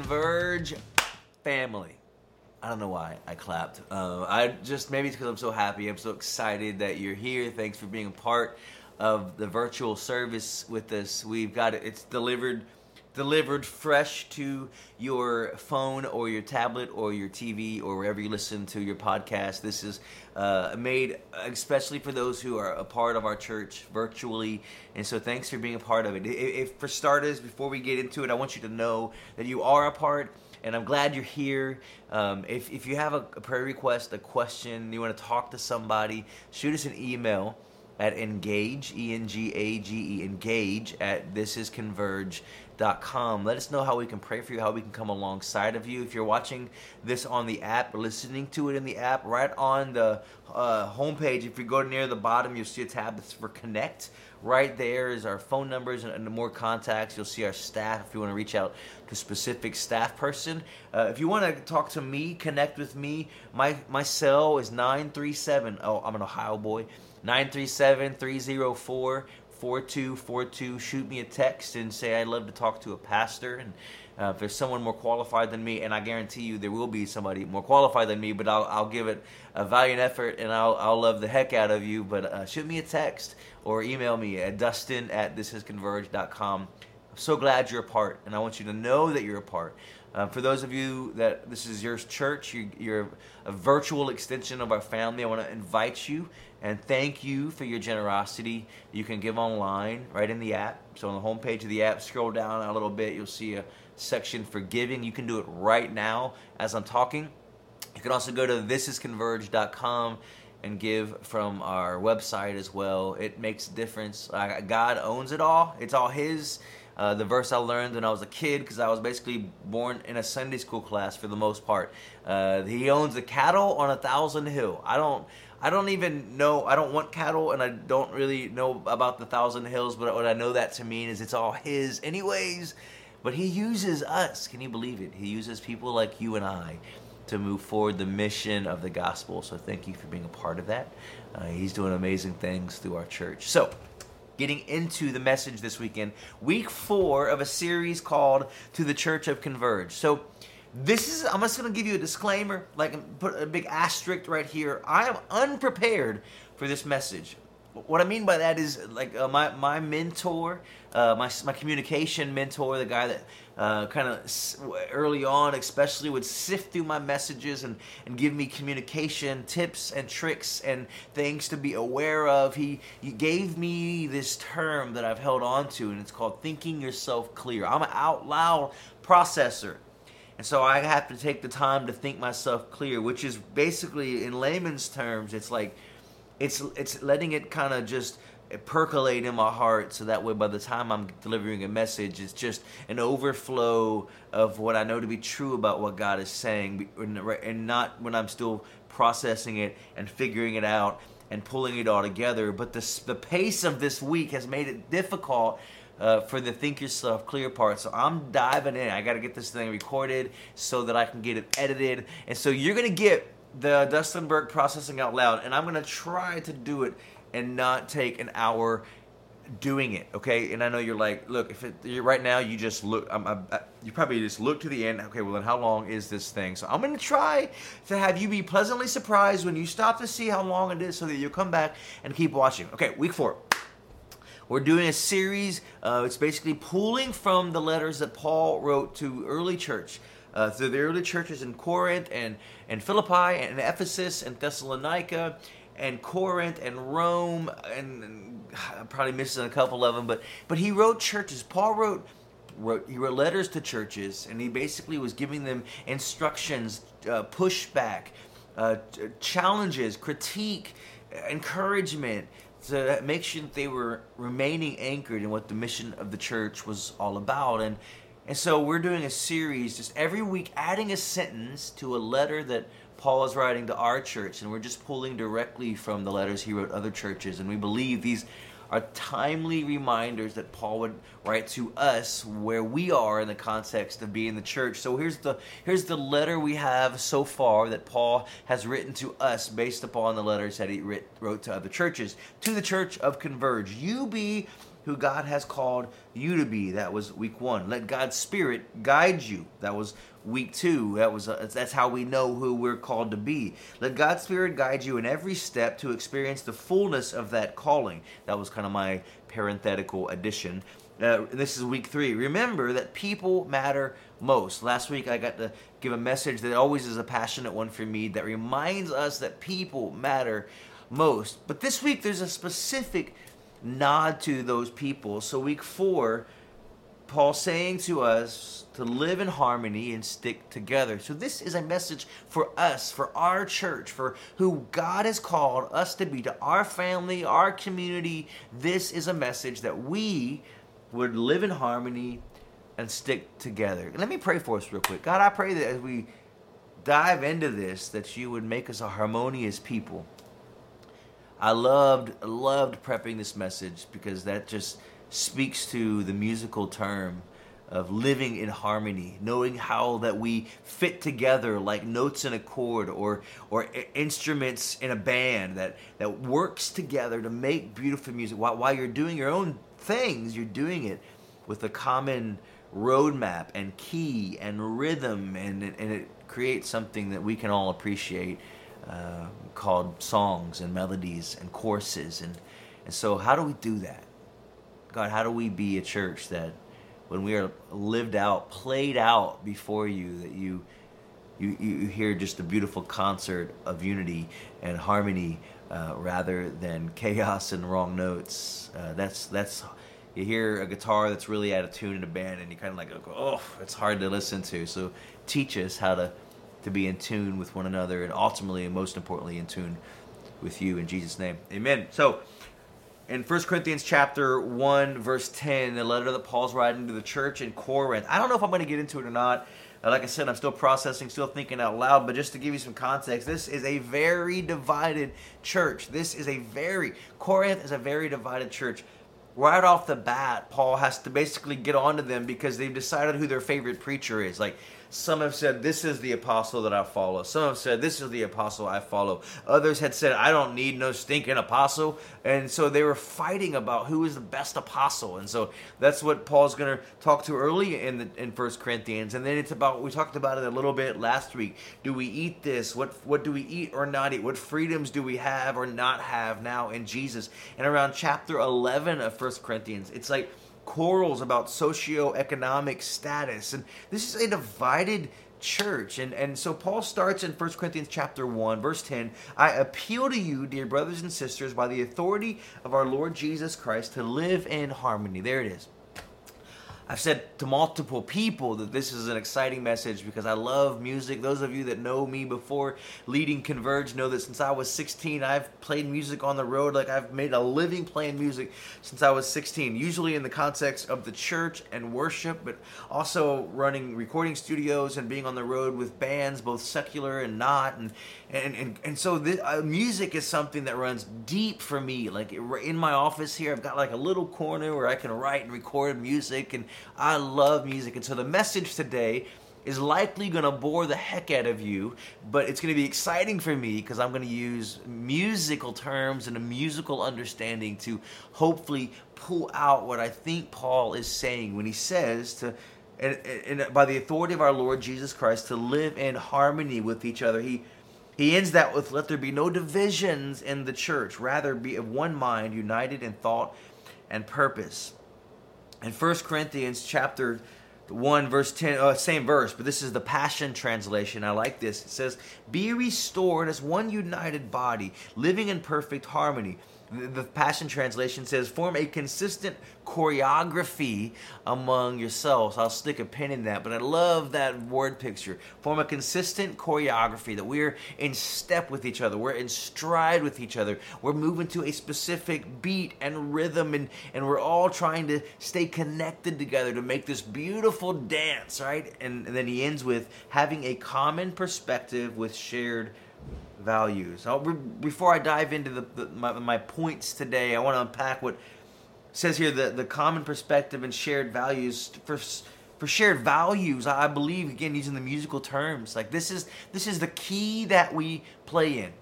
Converge family. I don't know why I clapped. Uh, I just maybe it's because I'm so happy. I'm so excited that you're here. Thanks for being a part of the virtual service with us. We've got it. It's delivered delivered fresh to your phone or your tablet or your TV or wherever you listen to your podcast. This is uh, made especially for those who are a part of our church virtually. And so thanks for being a part of it. If, for starters, before we get into it, I want you to know that you are a part and I'm glad you're here. Um, if, if you have a, a prayer request, a question, you want to talk to somebody, shoot us an email at engage, E N G A G E, engage at Let us know how we can pray for you, how we can come alongside of you. If you're watching this on the app, listening to it in the app, right on the uh, homepage, if you go near the bottom, you'll see a tab that's for Connect. Right there is our phone numbers and, and more contacts. You'll see our staff if you want to reach out to a specific staff person. Uh, if you want to talk to me, connect with me. My my cell is 937. Oh, I'm an Ohio boy. 937 304 4242. Shoot me a text and say I'd love to talk to a pastor. And uh, if there's someone more qualified than me, and I guarantee you there will be somebody more qualified than me, but I'll, I'll give it a valiant effort and I'll, I'll love the heck out of you. But uh, shoot me a text or email me at dustin at thisisconverge.com. I'm so glad you're a part, and I want you to know that you're a part. Uh, for those of you that this is your church, you, you're a virtual extension of our family. I want to invite you and thank you for your generosity. You can give online right in the app. So on the homepage of the app, scroll down a little bit, you'll see a section for giving. You can do it right now as I'm talking. You can also go to thisisconverge.com and give from our website as well. It makes a difference. God owns it all. It's all His. Uh, the verse I learned when I was a kid, because I was basically born in a Sunday school class for the most part. Uh, he owns the cattle on a thousand hill. I don't. I don't even know. I don't want cattle, and I don't really know about the thousand hills. But what I know that to mean is it's all his, anyways. But he uses us. Can you believe it? He uses people like you and I to move forward the mission of the gospel. So thank you for being a part of that. Uh, he's doing amazing things through our church. So getting into the message this weekend, week four of a series called To the Church of Converge. So this is, I'm just going to give you a disclaimer, like put a big asterisk right here. I am unprepared for this message. What I mean by that is like uh, my my mentor, uh, my my communication mentor, the guy that uh, kind of early on, especially would sift through my messages and and give me communication tips and tricks and things to be aware of. He he gave me this term that I've held on to, and it's called thinking yourself clear. I'm an out loud processor. And so I have to take the time to think myself clear, which is basically, in layman's terms, it's like it's it's letting it kind of just percolate in my heart so that way by the time I'm delivering a message it's just an overflow of what I know to be true about what God is saying and not when I'm still processing it and figuring it out and pulling it all together. But the, the pace of this week has made it difficult uh, for the think yourself clear part. So i'm diving in. I got to get this thing recorded so that i can get it edited. And so you're gonna get the Dustin Burke processing out loud, and I'm gonna try to do it and not take an hour doing it. Okay, and I know you're like, look, if it, you're right now, you just look. I'm, I'm, you probably just look to the end. Okay, well then, how long is this thing? So I'm gonna try to have you be pleasantly surprised when you stop to see how long it is, so that you'll come back and keep watching. Okay, week four. We're doing a series. Uh, it's basically pulling from the letters that Paul wrote to early church uh, through the early churches in Corinth and, and Philippi and Ephesus and Thessalonica and Corinth and Rome and, and probably missing a couple of them, but but he wrote churches. Paul wrote wrote he wrote letters to churches, and he basically was giving them instructions, uh, pushback, uh, challenges, critique, encouragement to make sure that they were remaining anchored in what the mission of the church was all about. And and so we're doing a series just every week, adding a sentence to a letter that Paul is writing to our church. And we're just pulling directly from the letters he wrote other churches. And we believe these are timely reminders that Paul would write to us where we are in the context of being the church. So here's the here's the letter we have so far that Paul has written to us based upon the letters that he writ, wrote to other churches. To the church of Converge, you be who God has called you to be. That was week one. Let God's Spirit guide you. That was week two. That was uh, that's how we know who we're called to be. Let God's Spirit guide you in every step to experience the fullness of that calling. That was kind of my parenthetical addition. Uh, this is week three. Remember that people matter most. Last week I got to give a message that always is a passionate one for me that reminds us that people matter most. But this week there's a specific nod to those people. So week four, Paul saying to us to live in harmony and stick together. So this is a message for us, for our church, for who God has called us to be, to our family, our community. This is a message that we would live in harmony and stick together. Let me pray for us real quick. God, I pray that as we dive into this, that you would make us a harmonious people. I loved loved prepping this message because that just speaks to the musical term of living in harmony, knowing how that we fit together like notes in a chord or or instruments in a band that that works together to make beautiful music. While, while you're doing your own things, you're doing it with a common roadmap and key and rhythm, and and it creates something that we can all appreciate, uh, called songs and melodies and courses, and and so how do we do that? God, how do we be a church that when we are lived out, played out before you, that you you, you hear just a beautiful concert of unity and harmony uh, rather than chaos and wrong notes. Uh, that's that's you hear a guitar that's really out of tune in a band, and you kind of like oh, it's hard to listen to. So teach us how to to be in tune with one another, and ultimately, and most importantly, in tune with you. In Jesus' name, Amen. So. In 1 Corinthians chapter 1, verse 10, the letter that Paul's writing to the church in Corinth. I don't know if I'm going to get into it or not. Uh, like I said, I'm still processing, still thinking out loud, but just to give you some context, this is a very divided church. This is a very, Corinth is a very divided church right off the bat, Paul has to basically get onto them because they've decided who their favorite preacher is. Like, some have said, This is the apostle that I follow. Some have said, This is the apostle I follow. Others had said, I don't need no stinking apostle. And so they were fighting about who is the best apostle. And so that's what Paul's going to talk to early in the, in First Corinthians. And then it's about, we talked about it a little bit last week. Do we eat this? What, what do we eat or not eat? What freedoms do we have or not have now in Jesus? And around chapter 11 of First Corinthians, it's like, quarrels about socioeconomic status. And this is a divided church. And, and so Paul starts in 1 Corinthians chapter 1, verse 10. I appeal to you, dear brothers and sisters, by the authority of our Lord Jesus Christ, to live in harmony. There it is. I've said to multiple people that this is an exciting message because I love music. Those of you that know me before leading Converge know that since I was 16, I've played music on the road. Like I've made a living playing music since I was 16, usually in the context of the church and worship, but also running recording studios and being on the road with bands, both secular and not. And and and, and so this, uh, music is something that runs deep for me. Like in my office here, I've got like a little corner where I can write and record music and I love music. And so the message today is likely going to bore the heck out of you, but it's going to be exciting for me because I'm going to use musical terms and a musical understanding to hopefully pull out what I think Paul is saying when he says to and, and by the authority of our Lord Jesus Christ to live in harmony with each other. He he ends that with let there be no divisions in the church, rather be of one mind, united in thought and purpose in 1 Corinthians chapter 1 verse 10 uh, same verse but this is the passion translation. I like this. It says be restored as one united body living in perfect harmony the Passion Translation says, form a consistent choreography among yourselves. I'll stick a pin in that, but I love that word picture. Form a consistent choreography that we're in step with each other, we're in stride with each other, we're moving to a specific beat and rhythm, and, and we're all trying to stay connected together to make this beautiful dance, right? And, and then he ends with having a common perspective with shared values. Before I dive into the, the, my, my points today, I want to unpack what says here the, the common perspective and shared values for for shared values i believe again using the musical terms like this is this is the key that we play in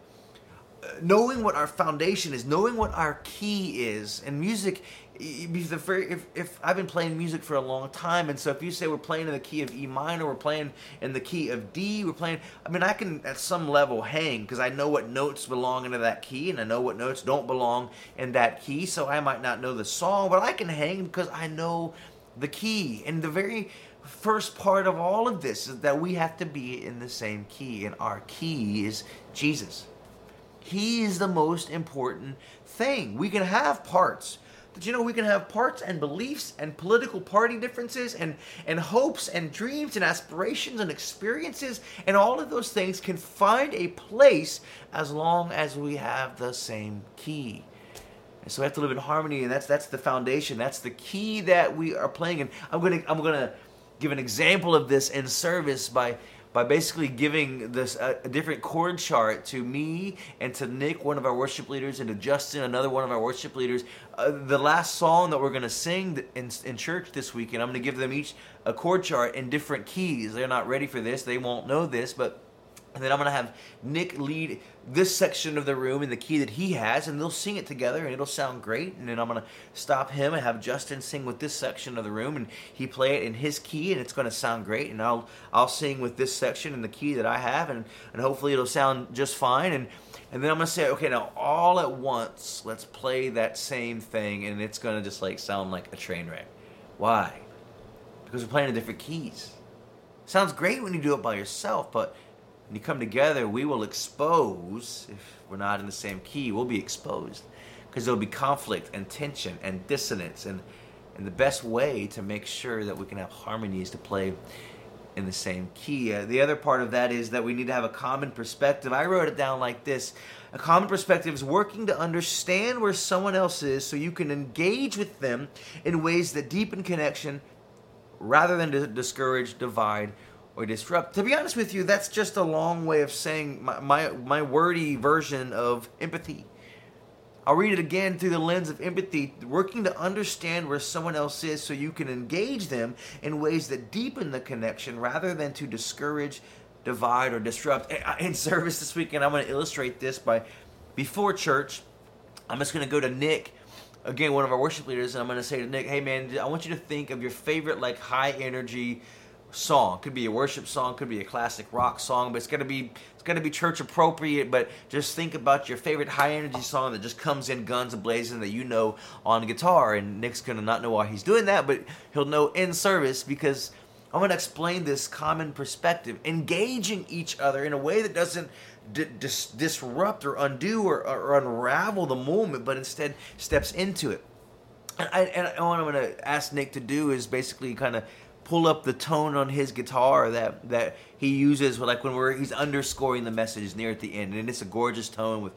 uh, knowing what our foundation is, knowing what our key is, and music. If, if I've been playing music for a long time, and so if you say we're playing in the key of E minor, we're playing in the key of D, we're playing. I mean, I can at some level hang because I know what notes belong into that key, and I know what notes don't belong in that key. So I might not know the song, but I can hang because I know the key. And the very first part of all of this is that we have to be in the same key, and our key is Jesus. He is the most important thing. We can have parts. You know, we can have parts and beliefs and political party differences and, and hopes and dreams and aspirations and experiences, and all of those things can find a place as long as we have the same key. And so we have to live in harmony, and that's that's the foundation. That's the key that we are playing. And I'm gonna I'm gonna give an example of this in service by by basically giving this a, a, different chord chart to me and to Nick, one of our worship leaders, and to Justin, another one of our worship leaders. Uh, the last song that we're going to sing in, in church this weekend, I'm going to give them each a chord chart in different keys. They're not ready for this; they won't know this, but and then I'm going to have Nick lead this section of the room in the key that he has, and they'll sing it together, and it'll sound great. And then I'm going to stop him and have Justin sing with this section of the room, and he play it in his key, and it's going to sound great. And I'll I'll sing with this section in the key that I have, and and hopefully it'll sound just fine. And and then I'm going to say, okay, now all at once, let's play that same thing, and it's going to just like sound like a train wreck. Why? Because we're playing in different keys. Sounds great when you do it by yourself, but when you come together, we will expose, if we're not in the same key, we'll be exposed. Because there'll be conflict and tension and dissonance. And, and the best way to make sure that we can have harmony is to play in the same key. Uh, the other part of that is that we need to have a common perspective. I wrote it down like this A common perspective is working to understand where someone else is so you can engage with them in ways that deepen connection rather than to discourage, divide, or disrupt. To be honest with you, that's just a long way of saying my, my, my wordy version of empathy. I'll read it again through the lens of empathy, working to understand where someone else is so you can engage them in ways that deepen the connection rather than to discourage, divide, or disrupt. In service this weekend, I'm going to illustrate this by before church. I'm just going to go to Nick, again, one of our worship leaders, and I'm going to say to Nick, hey man, I want you to think of your favorite, like, high energy, song. Could be a worship song, could be a classic rock song, but it's gonna be it's gonna be church appropriate. But just think about your favorite high energy song that just comes in guns blazing that you know on guitar. And Nick's gonna not know why he's doing that, but he'll know in service because I'm gonna explain this common perspective, engaging each other in a way that doesn't dis- disrupt or undo or, or unravel the moment, but instead steps into it. And, I, and what I'm going to ask Nick to do is basically kind of pull up the tone on his guitar that that he uses like when we're he's underscoring the message near at the end. And it's a gorgeous tone with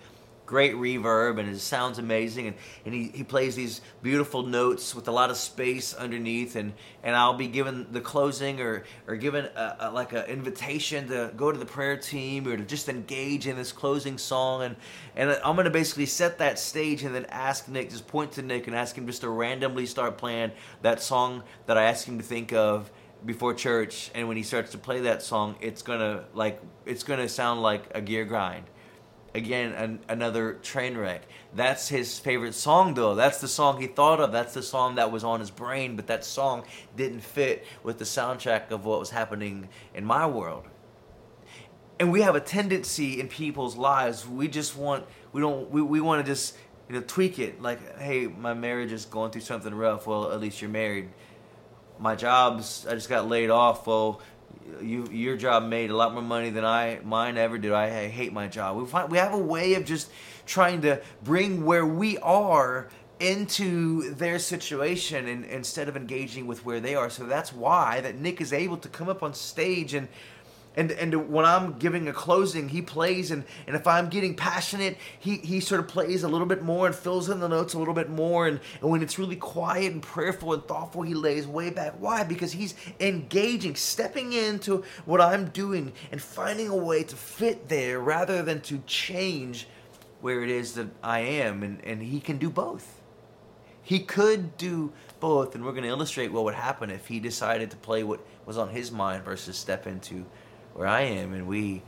great reverb and it sounds amazing. And, and he, he plays these beautiful notes with a lot of space underneath. And, and I'll be given the closing or, or given a, a, like an invitation to go to the prayer team or to just engage in this closing song. And, and I'm going to basically set that stage and then ask Nick, just point to Nick and ask him just to randomly start playing that song that I asked him to think of before church. And when he starts to play that song it's gonna like it's gonna sound like a gear grind again an, another train wreck. That's his favorite song though. That's the song he thought of. That's the song that was on his brain but that song didn't fit with the soundtrack of what was happening in my world. And we have a tendency in people's lives. We just want we don't we, we want to just you know tweak it. Like hey my marriage is going through something rough. Well at least you're married. My jobs i just got laid off. Well you your job made a lot more money than I mine ever did. I, I hate my job. We find we have a way of just trying to bring where we are into their situation and instead of engaging with where they are. So that's why that Nick is able to come up on stage and and and when I'm giving a closing, he plays, and and if I'm getting passionate, he he sort of plays a little bit more and fills in the notes a little bit more, and and when it's really quiet and prayerful and thoughtful, he lays way back. Why? Because he's engaging, stepping into what I'm doing, and finding a way to fit there rather than to change where it is that I am, and and he can do both. He could do both, and we're going to illustrate what would happen if he decided to play what was on his mind versus step into where I am, and we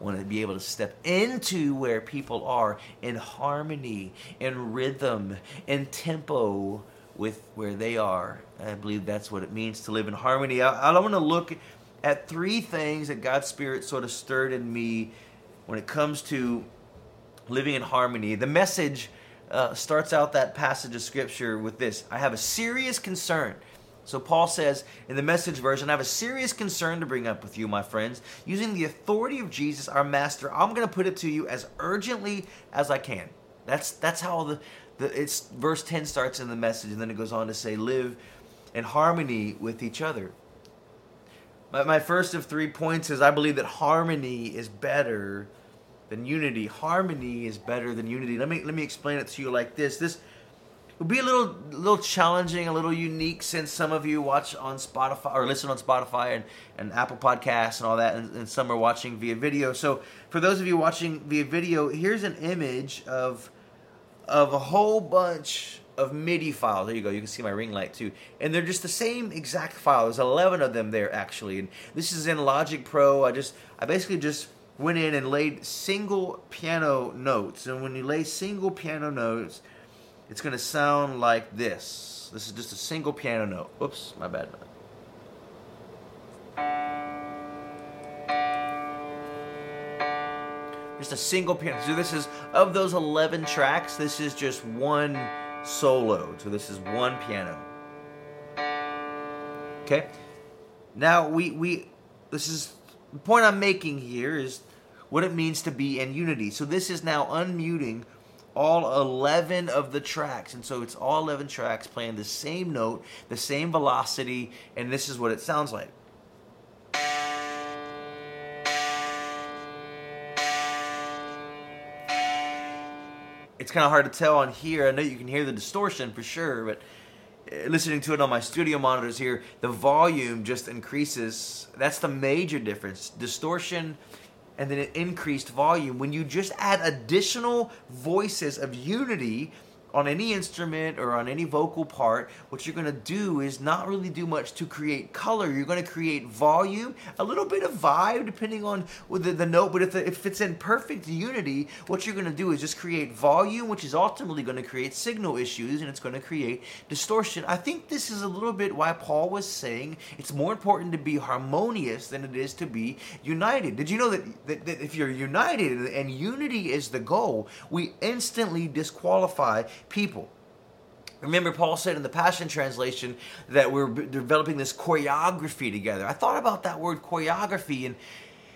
want to be able to step into where people are in harmony, in rhythm, in tempo with where they are. I believe that's what it means to live in harmony. I, I want to look at three things that God's Spirit sort of stirred in me when it comes to living in harmony. The message uh, starts out that passage of Scripture with this I have a serious concern so Paul says in the message version, I have a serious concern to bring up with you, my friends. Using the authority of Jesus, our master, I'm going to put it to you as urgently as I can. That's that's how the, the it's verse 10 starts in the message and then it goes on to say live in harmony with each other. My, my first of three points is I believe that harmony is better than unity. Harmony is better than unity. Let me let me explain it to you like this. This will be a little little challenging, a little unique since some of you watch on Spotify or listen on Spotify and, and Apple Podcasts and all that, and, and some are watching via video. So for those of you watching via video, here's an image of of a whole bunch of MIDI files. There you go. You can see my ring light too. And they're just the same exact file. There's 11 of them there actually. And this is in Logic Pro. I just I basically just went in and laid single piano notes. And when you lay single piano notes, it's going to sound like this. This is just a single piano note. Whoops, my bad. Just a single piano. So this is, of those 11 tracks, this is just one solo. So this is one piano. Okay? Now, we, we, this is, the point I'm making here is what it means to be in unity. So this is now unmuting all 11 of the tracks. And so it's all 11 tracks playing the same note, the same velocity, and this is what it sounds like. It's kind of hard to tell on here. I know you can hear the distortion for sure, but uh, listening to it on my studio monitors here, the volume just increases. That's the major difference. Distortion and then an increased volume. When you just add additional voices of unity on any instrument or on any vocal part, what you're to do is not really do much to create color. You're to create volume, a little bit of vibe depending on the, the note, but if, the, if it's in perfect unity, what you're to do is just create volume, which is ultimately to create signal issues and it's to create distortion. I think this is a little bit why Paul was saying it's more important to be harmonious than it is to be united. Did you know that, that, that if you're united and unity is the goal, we instantly disqualify people. Remember, Paul said in the Passion Translation that we're developing this choreography together. I thought about that word choreography and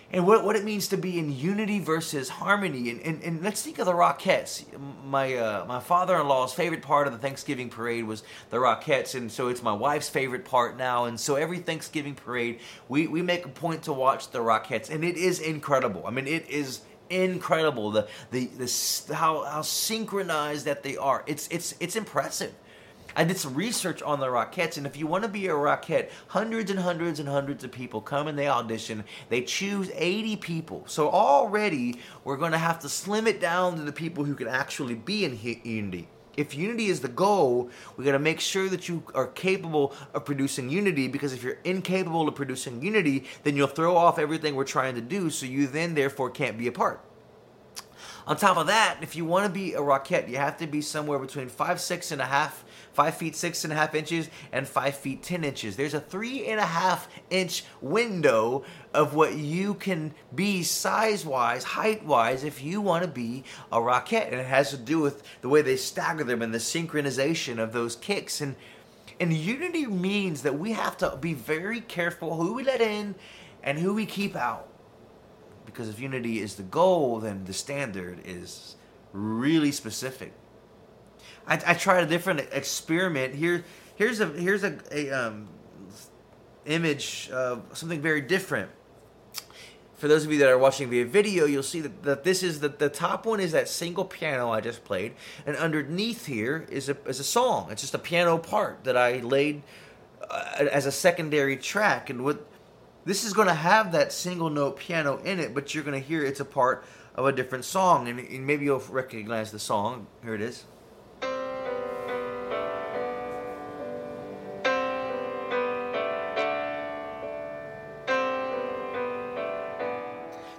and what, what it means to be in unity versus harmony. And, and, and let's think of the Rockettes. My uh, my father-in-law's favorite part of the Thanksgiving parade was the Rockettes, and so it's my wife's favorite part now. And so every Thanksgiving parade, we, we make a point to watch the Rockettes, and it is incredible. I mean, it is incredible. The the, the how how synchronized that they are. It's it's it's impressive. I did some research on the Rockettes, and if you want to be a Rockette, hundreds and hundreds and hundreds of people come and they audition. They choose 80 people. So already we're going to have to slim it down to the people who can actually be in Unity if unity is the goal, we got to make sure that you are capable of producing unity because if you're incapable of producing unity, then you'll throw off everything we're trying to do, so you then therefore can't be a part. On top of that, if you want to be a Rockette, you have to be somewhere between five, six and a half, five feet six and a half inches, and five feet ten inches. There's a three and a half inch window of what you can be size wise, height wise, if you want to be a Rockette. And it has to do with the way they stagger them and the synchronization of those kicks. And and unity means that we have to be very careful who we let in and who we keep out because if unity is the goal, then the standard is really specific. I, I tried a different experiment. Here, here's a here's a, a um, image of something very different. For those of you that are watching via video, you'll see that, that this is the, the top one is that single piano I just played, and underneath here is a is a song. It's just a piano part that I laid uh, as a secondary track. And what this is going to have that single note piano in it, but you're going to hear it's a part of a different song, and, and maybe you'll recognize the song. Here it is.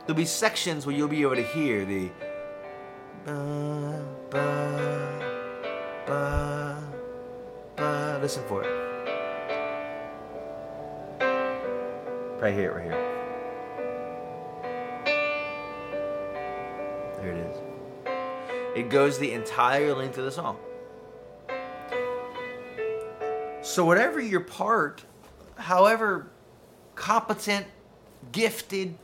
There'll be sections where you'll be able to hear the. Ba, ba, ba, ba. Listen for it. Right here, right here. There it is. It goes the entire length of the song. So, whatever your part, however competent, gifted,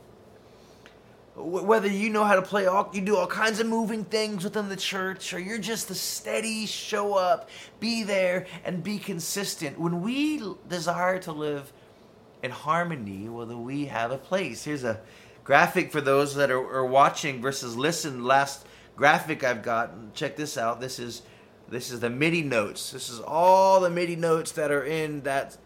whether you know how to play all, you do all kinds of moving things within the church, or you're just the steady show up, be there, and be consistent. When we desire to live in harmony, whether we have a place. Here's a graphic for those that are, are watching versus listen. Last graphic I've got. Check this out. This is this is the MIDI notes. This is all the MIDI notes that are in that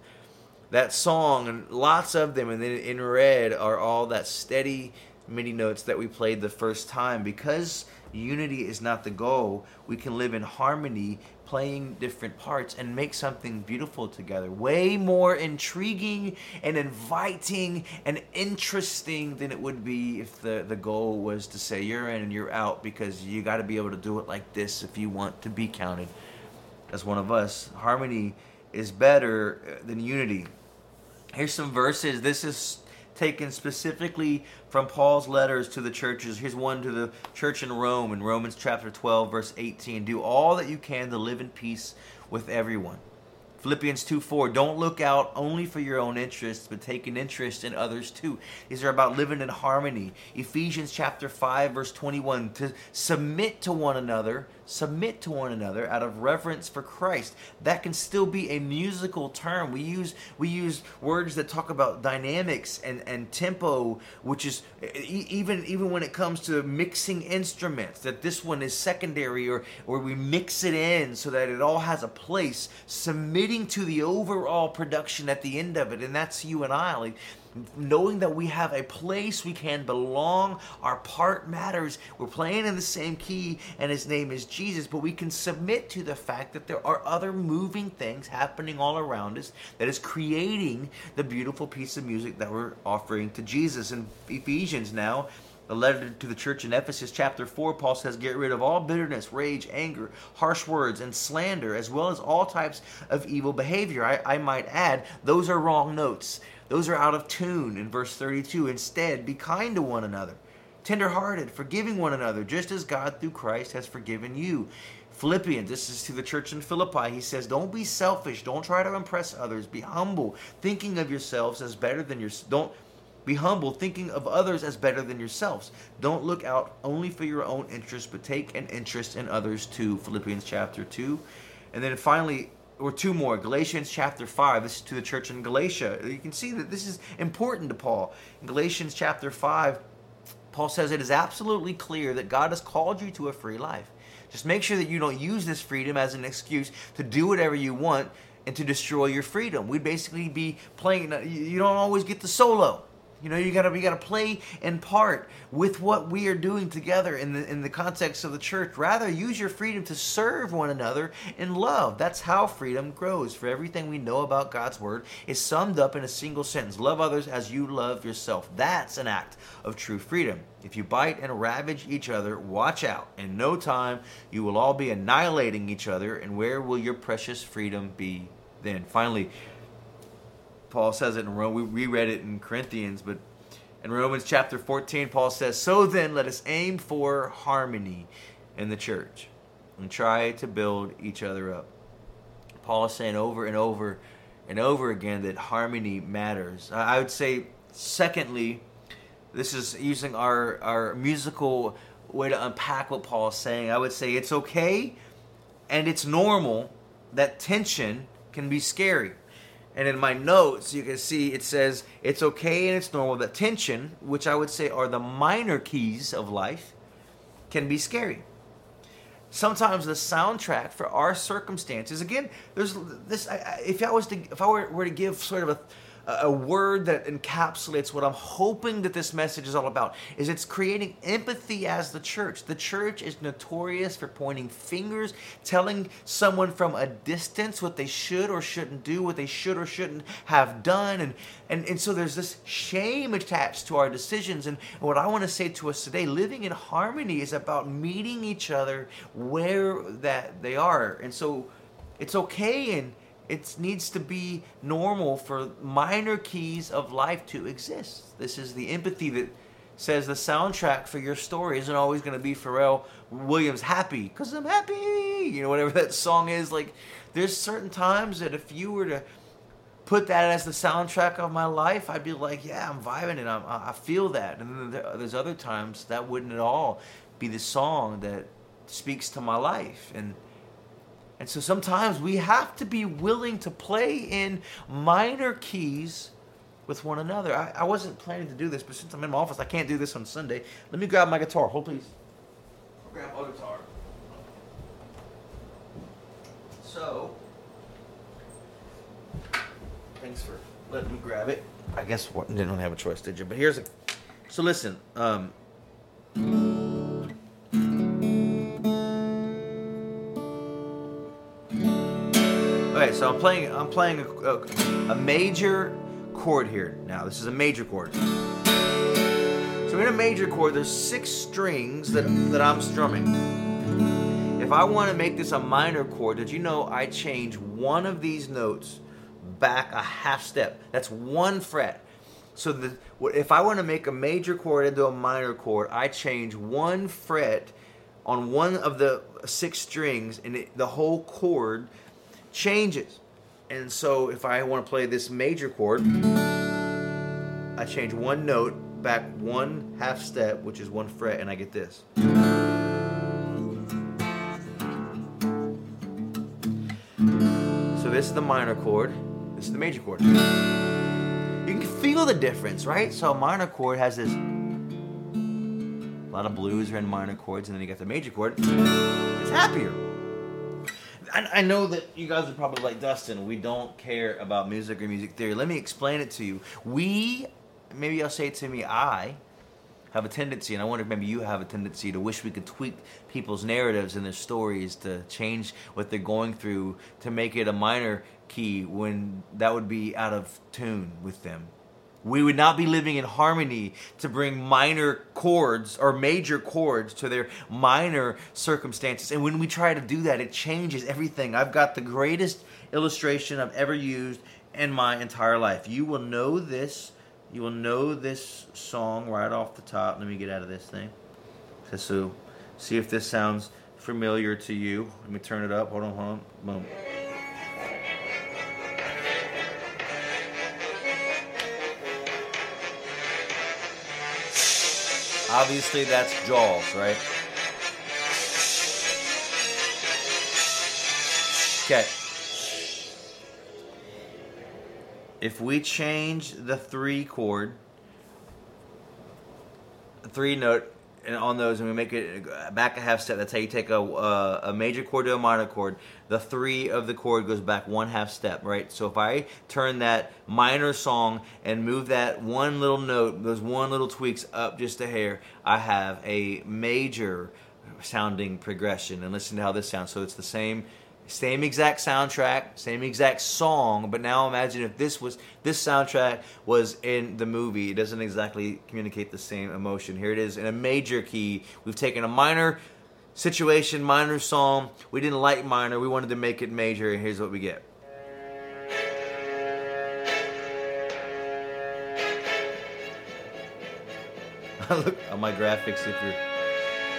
that song, and lots of them. And then in red are all that steady MIDI notes that we played the first time. Because unity is not the goal, we can live in harmony playing different parts and make something beautiful together. Way more intriguing and inviting and interesting than it would be if the, the goal was to say you're in and you're out because you got to be able to do it like this if you want to be counted as one of us. Harmony is better uh, than unity. Here's some verses. This is taken specifically from Paul's letters to the churches. Here's one to the church in Rome in Romans chapter 12, verse 18. Do all that you can to live in peace with everyone. Philippians 2 4, don't look out only for your own interests, but take an interest in others too. These are about living in harmony. Ephesians chapter 5, verse 21, to submit to one another, submit to one another out of reverence for Christ. That can still be a musical term. We use we use words that talk about dynamics and, and tempo, which is even even when it comes to mixing instruments, that this one is secondary or or we mix it in so that it all has a place. submitting to the overall production at the end of it, and that's you and I. Like knowing that we have a place we can belong, our part matters. We're playing in the same key, and His name is Jesus, but we can submit to the fact that there are other moving things happening all around us that is creating the beautiful piece of music that we're offering to Jesus. In Ephesians now, the letter to the church in Ephesus, chapter 4, Paul says, Get rid of all bitterness, rage, anger, harsh words, and slander, as well as all types of evil behavior. I, I might add, those are wrong notes. Those are out of tune in verse 32. Instead, be kind to one another, tenderhearted, forgiving one another, just as God through Christ has forgiven you. Philippians, this is to the church in Philippi. He says, Don't be selfish. Don't try to impress others. Be humble, thinking of yourselves as better than your. Don't be humble, thinking of others as better than yourselves. Don't look out only for your own interest, but take an interest in others too. Philippians chapter 2. And then finally, or two more. Galatians chapter 5. This is to the church in Galatia. You can see that this is important to Paul. In Galatians chapter 5, Paul says it is absolutely clear that God has called you to a free life. Just make sure that you don't use this freedom as an excuse to do whatever you want and to destroy your freedom. We'd basically be playing, you don't always get the solo. You know, you gotta you gotta play in part with what we are doing together in the in the context of the church. Rather, use your freedom to serve one another in love. That's how freedom grows. For everything we know about God's word is summed up in a single sentence: Love others as you love yourself. That's an act of true freedom. If you bite and ravage each other, watch out. In no time, you will all be annihilating each other, and where will your precious freedom be then? Finally, Paul says it in Rome. We reread it in Corinthians, but in Romans chapter 14, Paul says, So then, let us aim for harmony in the church and try to build each other up. Paul is saying over and over and over again that harmony matters. I would say, secondly, this is using our, our musical way to unpack what Paul is saying. I would say it's okay and it's normal that tension can be scary. And in my notes, you can see it says it's okay and it's normal that tension, which I would say are the minor keys of life, can be scary. Sometimes the soundtrack for our circumstances, again, there's this. If I was to, if I were, were to give sort of a, a word that encapsulates what I'm hoping that this message is all about is it's creating empathy as the church. The church is notorious for pointing fingers, telling someone from a distance what they should or shouldn't do, what they should or shouldn't have done. And, and, and so there's this shame attached to our decisions. And what I want to say to us today, living in harmony is about meeting each other where that they are. And so it's okay and it needs to be normal for minor keys of life to exist. This is the empathy that says the soundtrack for your story isn't always going to be Pharrell Williams happy because I'm happy. You know, whatever that song is. Like, there's certain times that if you were to put that as the soundtrack of my life, I'd be like, yeah, I'm vibing and I'm, I feel that. And then there's other times that wouldn't at all be the song that speaks to my life. And and so sometimes we have to be willing to play in minor keys with one another. I, I, wasn't planning to do this, but since I'm in my office, I can't do this on Sunday. Let me grab my guitar. Hold, please. I'll grab my guitar. So, thanks for letting me grab it. I guess what didn't really have a choice, did you? But here's a. So listen. Um, so I'm playing. I'm playing a, a, a major chord here. Now this is a major chord. So in a major chord, there's six strings that that I'm strumming. If I want to make this a minor chord, did you know I change one of these notes back a half step? That's one fret. So the, if I want to make a major chord into a minor chord, I change one fret on one of the six strings, and it, the whole chord changes. And so if I want to play this major chord, I change one note back one half step, which is one fret, and I get this. So this is the minor chord, this is the major chord. You can feel the difference, right? So a minor chord has this a lot of blues are in minor chords, and then you got the major chord. It's happier. I, I know that you guys are probably like Dustin. We don't care about music or music theory. Let me explain it to you. We, maybe I'll say to me. I have a tendency, and I wonder if maybe you have a tendency to wish we could tweak people's narratives and their stories to change what they're going through to make it a minor key when that would be out of tune with them. We would not be living in harmony to bring minor chords or major chords to their minor circumstances. And when we try to do that, it changes everything. I've got the greatest illustration I've ever used in my entire life. You will know this. You will know this song right off the top. Let me get out of this thing. So, see if this sounds familiar to you. Let me turn it up. Hold on, hold on. Boom. Obviously, that's Jaws, right? Okay. If we change the three chord, three note, and on those, and we make it back a half step. That's how you take a, uh, a major chord to a minor chord. The three of the chord goes back one half step, right? So if I turn that minor song and move that one little note, those one little tweaks up just a hair, I have a major sounding progression. And listen to how this sounds. So it's the same same exact soundtrack, same exact song, but now imagine if this was this soundtrack was in the movie. It doesn't exactly communicate the same emotion. Here it is in a major key. We've taken a minor situation, minor song. We didn't like minor. We wanted to make it major, and here's what we get. Look on my graphics if you're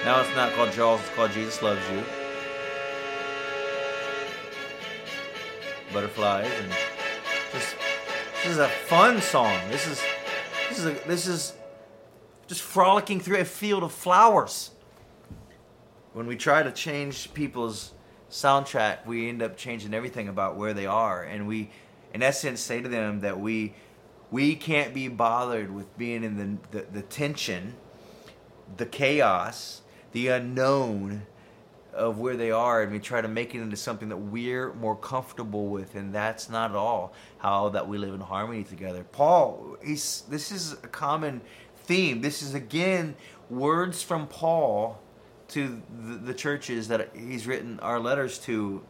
now it's not called Jaws, it's called Jesus Loves You. Butterflies and just this is a fun song. This is this is a, this is just frolicking through a field of flowers. When we try to change people's soundtrack, we end up changing everything about where they are, and we, in essence, say to them that we we can't be bothered with being in the, the, the tension, the chaos, the unknown, of where they are and we try to make it into something that we're more comfortable with and that's not at all how that we live in harmony together. Paul he's this is a common theme. This is again words from paul to the, the churches that he's written our letters to.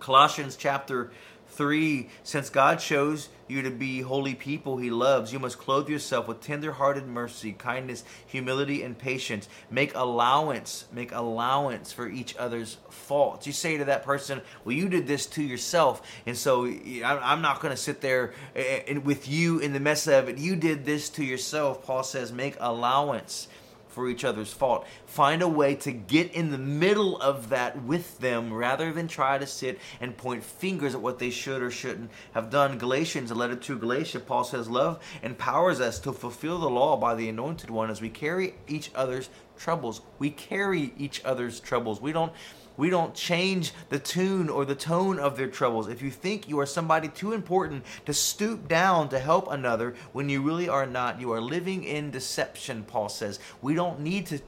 Colossians chapter 3 Since God chose you to be holy people he loves, you must clothe yourself with tender-hearted mercy, kindness, humility, and patience. Make allowance, make allowance for each other's faults. You say to that person, Well, you did this to yourself, and so I'm not going to sit there eh, eh, with you in the mess of it. You did this to yourself. Paul says, Make allowance for each other's fault. Find a way to get in the middle of that with them rather than try to sit and point fingers at what they should or shouldn't have done. Galatians, a letter to Galatia, Paul says, Love empowers us to fulfill the law by the anointed one as we carry each other's troubles. We carry each other's troubles. We don't we don't change the tune or the tone of their troubles. If you think you are somebody too important to stoop down to help another when you really are not, you are living in deception, Paul says. We don't need to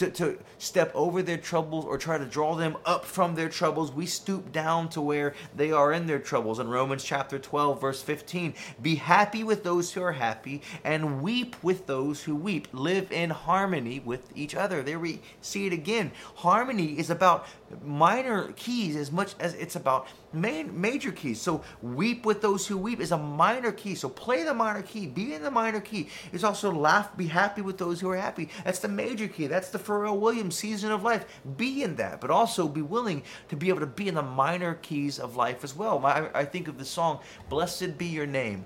to, to step over their troubles or try to draw them up from their troubles. We stoop down to where they are in their troubles. In Romans chapter 12, verse 15, be happy with those who are happy and weep with those who weep. Live in harmony with each other. There we see it again. Harmony is about minor keys as much as it's about main, major keys. So weep with those who weep is a minor key. So play the minor key, be in the minor key. It's also laugh, be happy with those who are happy. That's the major key. That's the Pharrell Williams season of life. Be in that, but also be willing to be able to be in the minor keys of life as well. I, I think of the song, Blessed Be Your Name.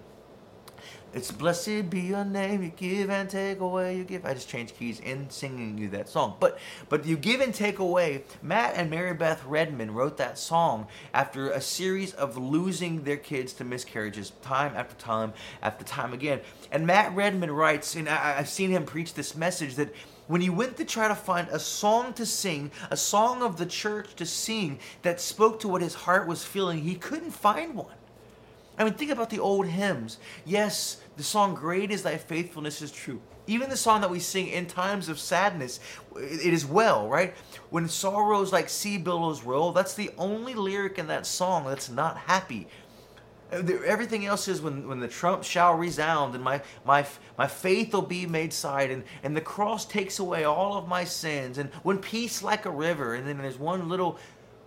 It's blessed be your name. You give and take away. You give. I just changed keys in singing you that song. But but you give and take away. Matt and Mary Beth Redman wrote that song after a series of losing their kids to miscarriages, time after time after time again. And Matt Redman writes, and I, I've seen him preach this message that when he went to try to find a song to sing, a song of the church to sing that spoke to what his heart was feeling, he couldn't find one. I mean, think about the old hymns. Yes, the song Great is Thy Faithfulness is true. Even the song that we sing in times of sadness, it is well, right? When sorrows like sea billows roll, that's the only lyric in that song that's not happy. Uh, everything else is when, when the trump shall resound and my, my, my faith will be made sight and, and the cross takes away all of my sins and when peace like a river and then there's one little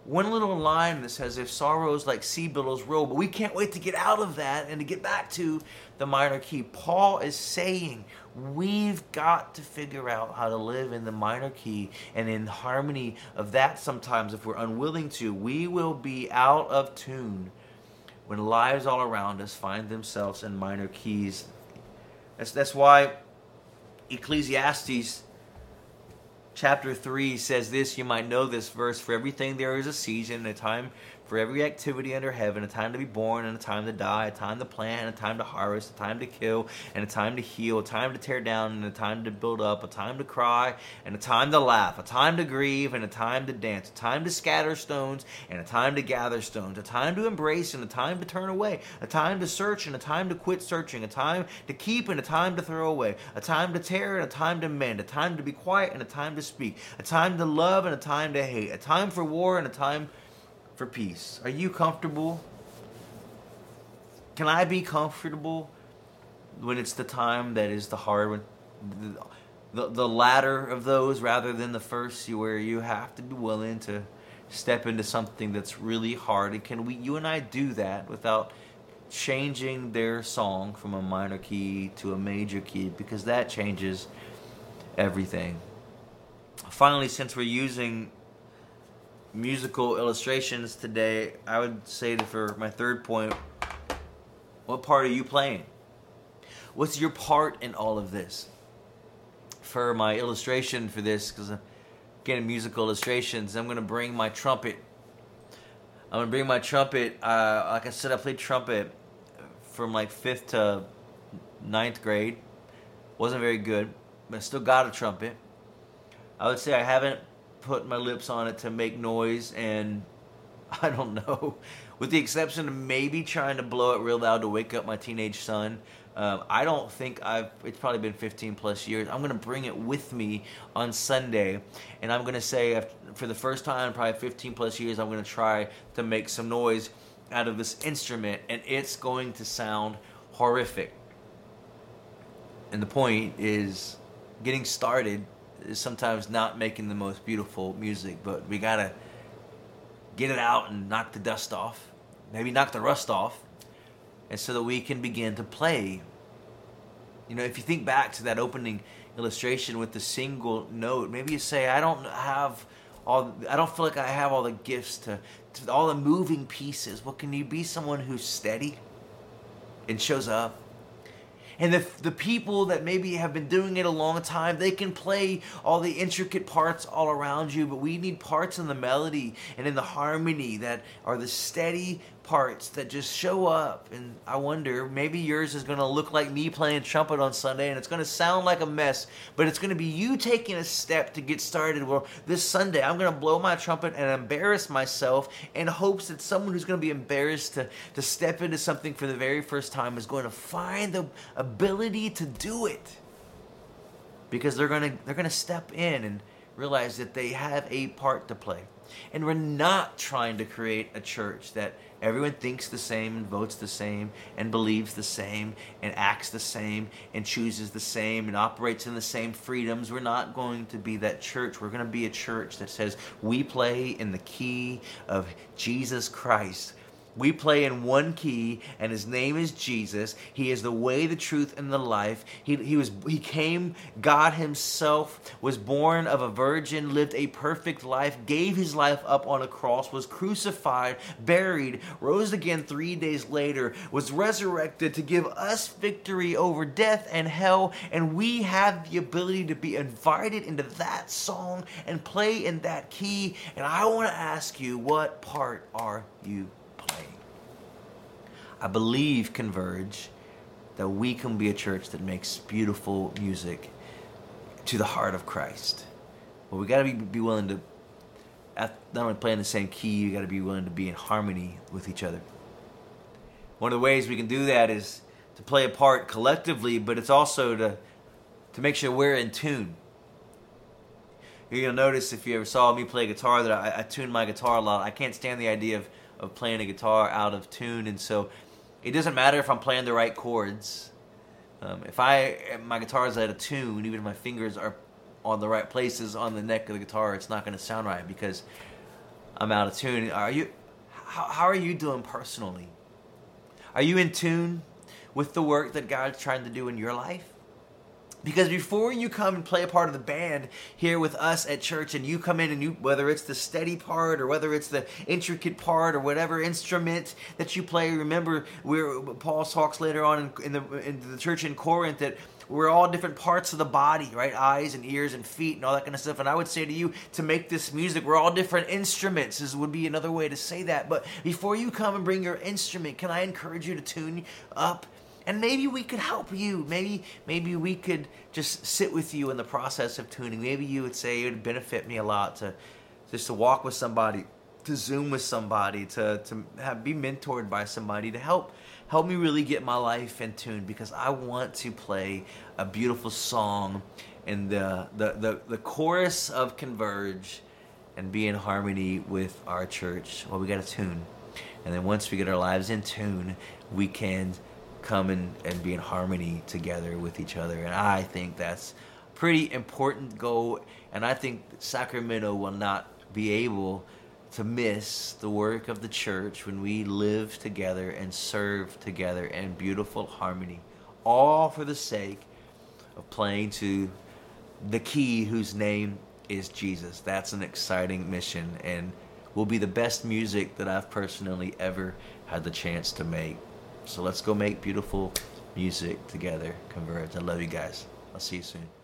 one little line that says if sorrows like sea billows roll but we can't wait to get out of that and to get back to the minor key. Paul is saying we've got to figure out how to live in the minor key and in harmony of that sometimes. If we're unwilling to we will be out of tune when lives all around us find themselves in minor keys. That's, that's why ecclesiastes chapter 3 says this, you might know this verse for everything there is a season and a time for every activity under heaven, a time to be born and a time to die, a time to plant and a time to harvest, a time to kill and a time to heal, a time to tear down and a time to build up, a time to cry and a time to laugh, a time to grieve and a time to dance, a time to scatter stones and a time to gather stones, a time to embrace and a time to turn away, a time to search and a time to quit searching, a time to keep and a time to throw away, a time to tear and a time to mend, a time to be quiet and a time to speak, a time to love and a time to hate, a time for war and a time for peace. Are you comfortable? Can I be comfortable when it's the time that is the hard one? The, the, latter of those rather than the first, where you have to be willing to step into something that's really hard. And can we, you and I, do that without changing their song from a minor key to a major key? Because that changes everything. Finally, since we're using musical illustrations today, I would say that for my third point, what part are you playing? What's your part in all of this? For my illustration for this, because I'm getting musical illustrations, I'm going to bring my trumpet. I'm going to bring my trumpet. Uh, like I said, I played trumpet from like fifth to ninth grade. Wasn't very good, but I still got a trumpet. I would say I haven't put my lips on it to make noise and I don't know. With the exception of maybe trying to blow it real loud to wake up my teenage son, Um, I don't think I've. It's probably been 15 plus years. I'm gonna bring it with me on Sunday, and I'm gonna say for the first time, probably 15 plus years, I'm gonna try to make some noise out of this instrument, and it's going to sound horrific. And the point is, getting started is sometimes not making the most beautiful music, but we gotta get it out and knock the dust off, maybe knock the rust off, and so that we can begin to play. You know, if you think back to that opening illustration with the single note, maybe you say, I don't have all, I don't feel like I have all the gifts to, to all the moving pieces. Well, can you be someone who's steady and shows up? And the, the people that maybe have been doing it a long time they can play all the intricate parts all around you but we need parts in the melody and in the harmony that are the steady parts that just show up. And I wonder, maybe yours is going to look like me playing trumpet on Sunday and it's going to sound like a mess, but it's going to be you taking a step to get started. Well, this Sunday, I'm going to blow my trumpet and embarrass myself in hopes that someone who's going to be embarrassed to, to step into something for the very first time is going to find the ability to do it. Because they're going to they're going to step in and realize that they have a part to play. And we're not trying to create a church that everyone thinks the same and votes the same and believes the same and acts the same and chooses the same and operates in the same freedoms. We're not going to be that church. We're going to be a church that says we play in the key of Jesus Christ we play in one key, and his name is Jesus. He is the way, the truth, and the life. He, he was he came, God Himself was born of a virgin, lived a perfect life, gave his life up on a cross, was crucified, buried, rose again three days later, was resurrected to give us victory over death and hell, and we have the ability to be invited into that song and play in that key. And I want to ask you, what part are you I believe, Converge, that we can be a church that makes beautiful music to the heart of Christ. But we got to be, be willing to not only play in the same key, you got to be willing to be in harmony with each other. One of the ways we can do that is to play a part collectively, but it's also to to make sure we're in tune. You'll notice if you ever saw me play guitar that I, I tune my guitar a lot. I can't stand the idea of, of playing a guitar out of tune, and so it doesn't matter if I'm playing the right chords. Um, if I my guitar is out of tune, even if my fingers are on the right places on the neck of the guitar, it's not going to sound right because I'm out of tune. Are you? How, how are you doing personally? Are you in tune with the work that God's trying to do in your life? Because before you come and play a part of the band here with us at church, and you come in and you, whether it's the steady part or whether it's the intricate part or whatever instrument that you play, remember where Paul talks later on in, in the in the church in Corinth that we're all different parts of the body, right? Eyes and ears and feet and all that kind of stuff. And I would say to you, to make this music, we're all different instruments, This would be another way to say that. But before you come and bring your instrument, can I encourage you to tune up and maybe we could help you. Maybe maybe we could just sit with you in the process of tuning. Maybe you would say it would benefit me a lot to just to walk with somebody, to zoom with somebody, to to have be mentored by somebody to help help me really get my life in tune because I want to play a beautiful song in the the the, the chorus of Converge and be in harmony with our church. Well, we got to tune. And then once we get our lives in tune, we can come and, and be in harmony together with each other. And I think that's pretty important goal. And I think Sacramento will not be able to miss the work of the church when we live together and serve together in beautiful harmony, all for the sake of playing to the key whose name is Jesus. That's an exciting mission and will be the best music that I've personally ever had the chance to make. So let's go make beautiful music together. Converge. I love you guys. I'll see you soon.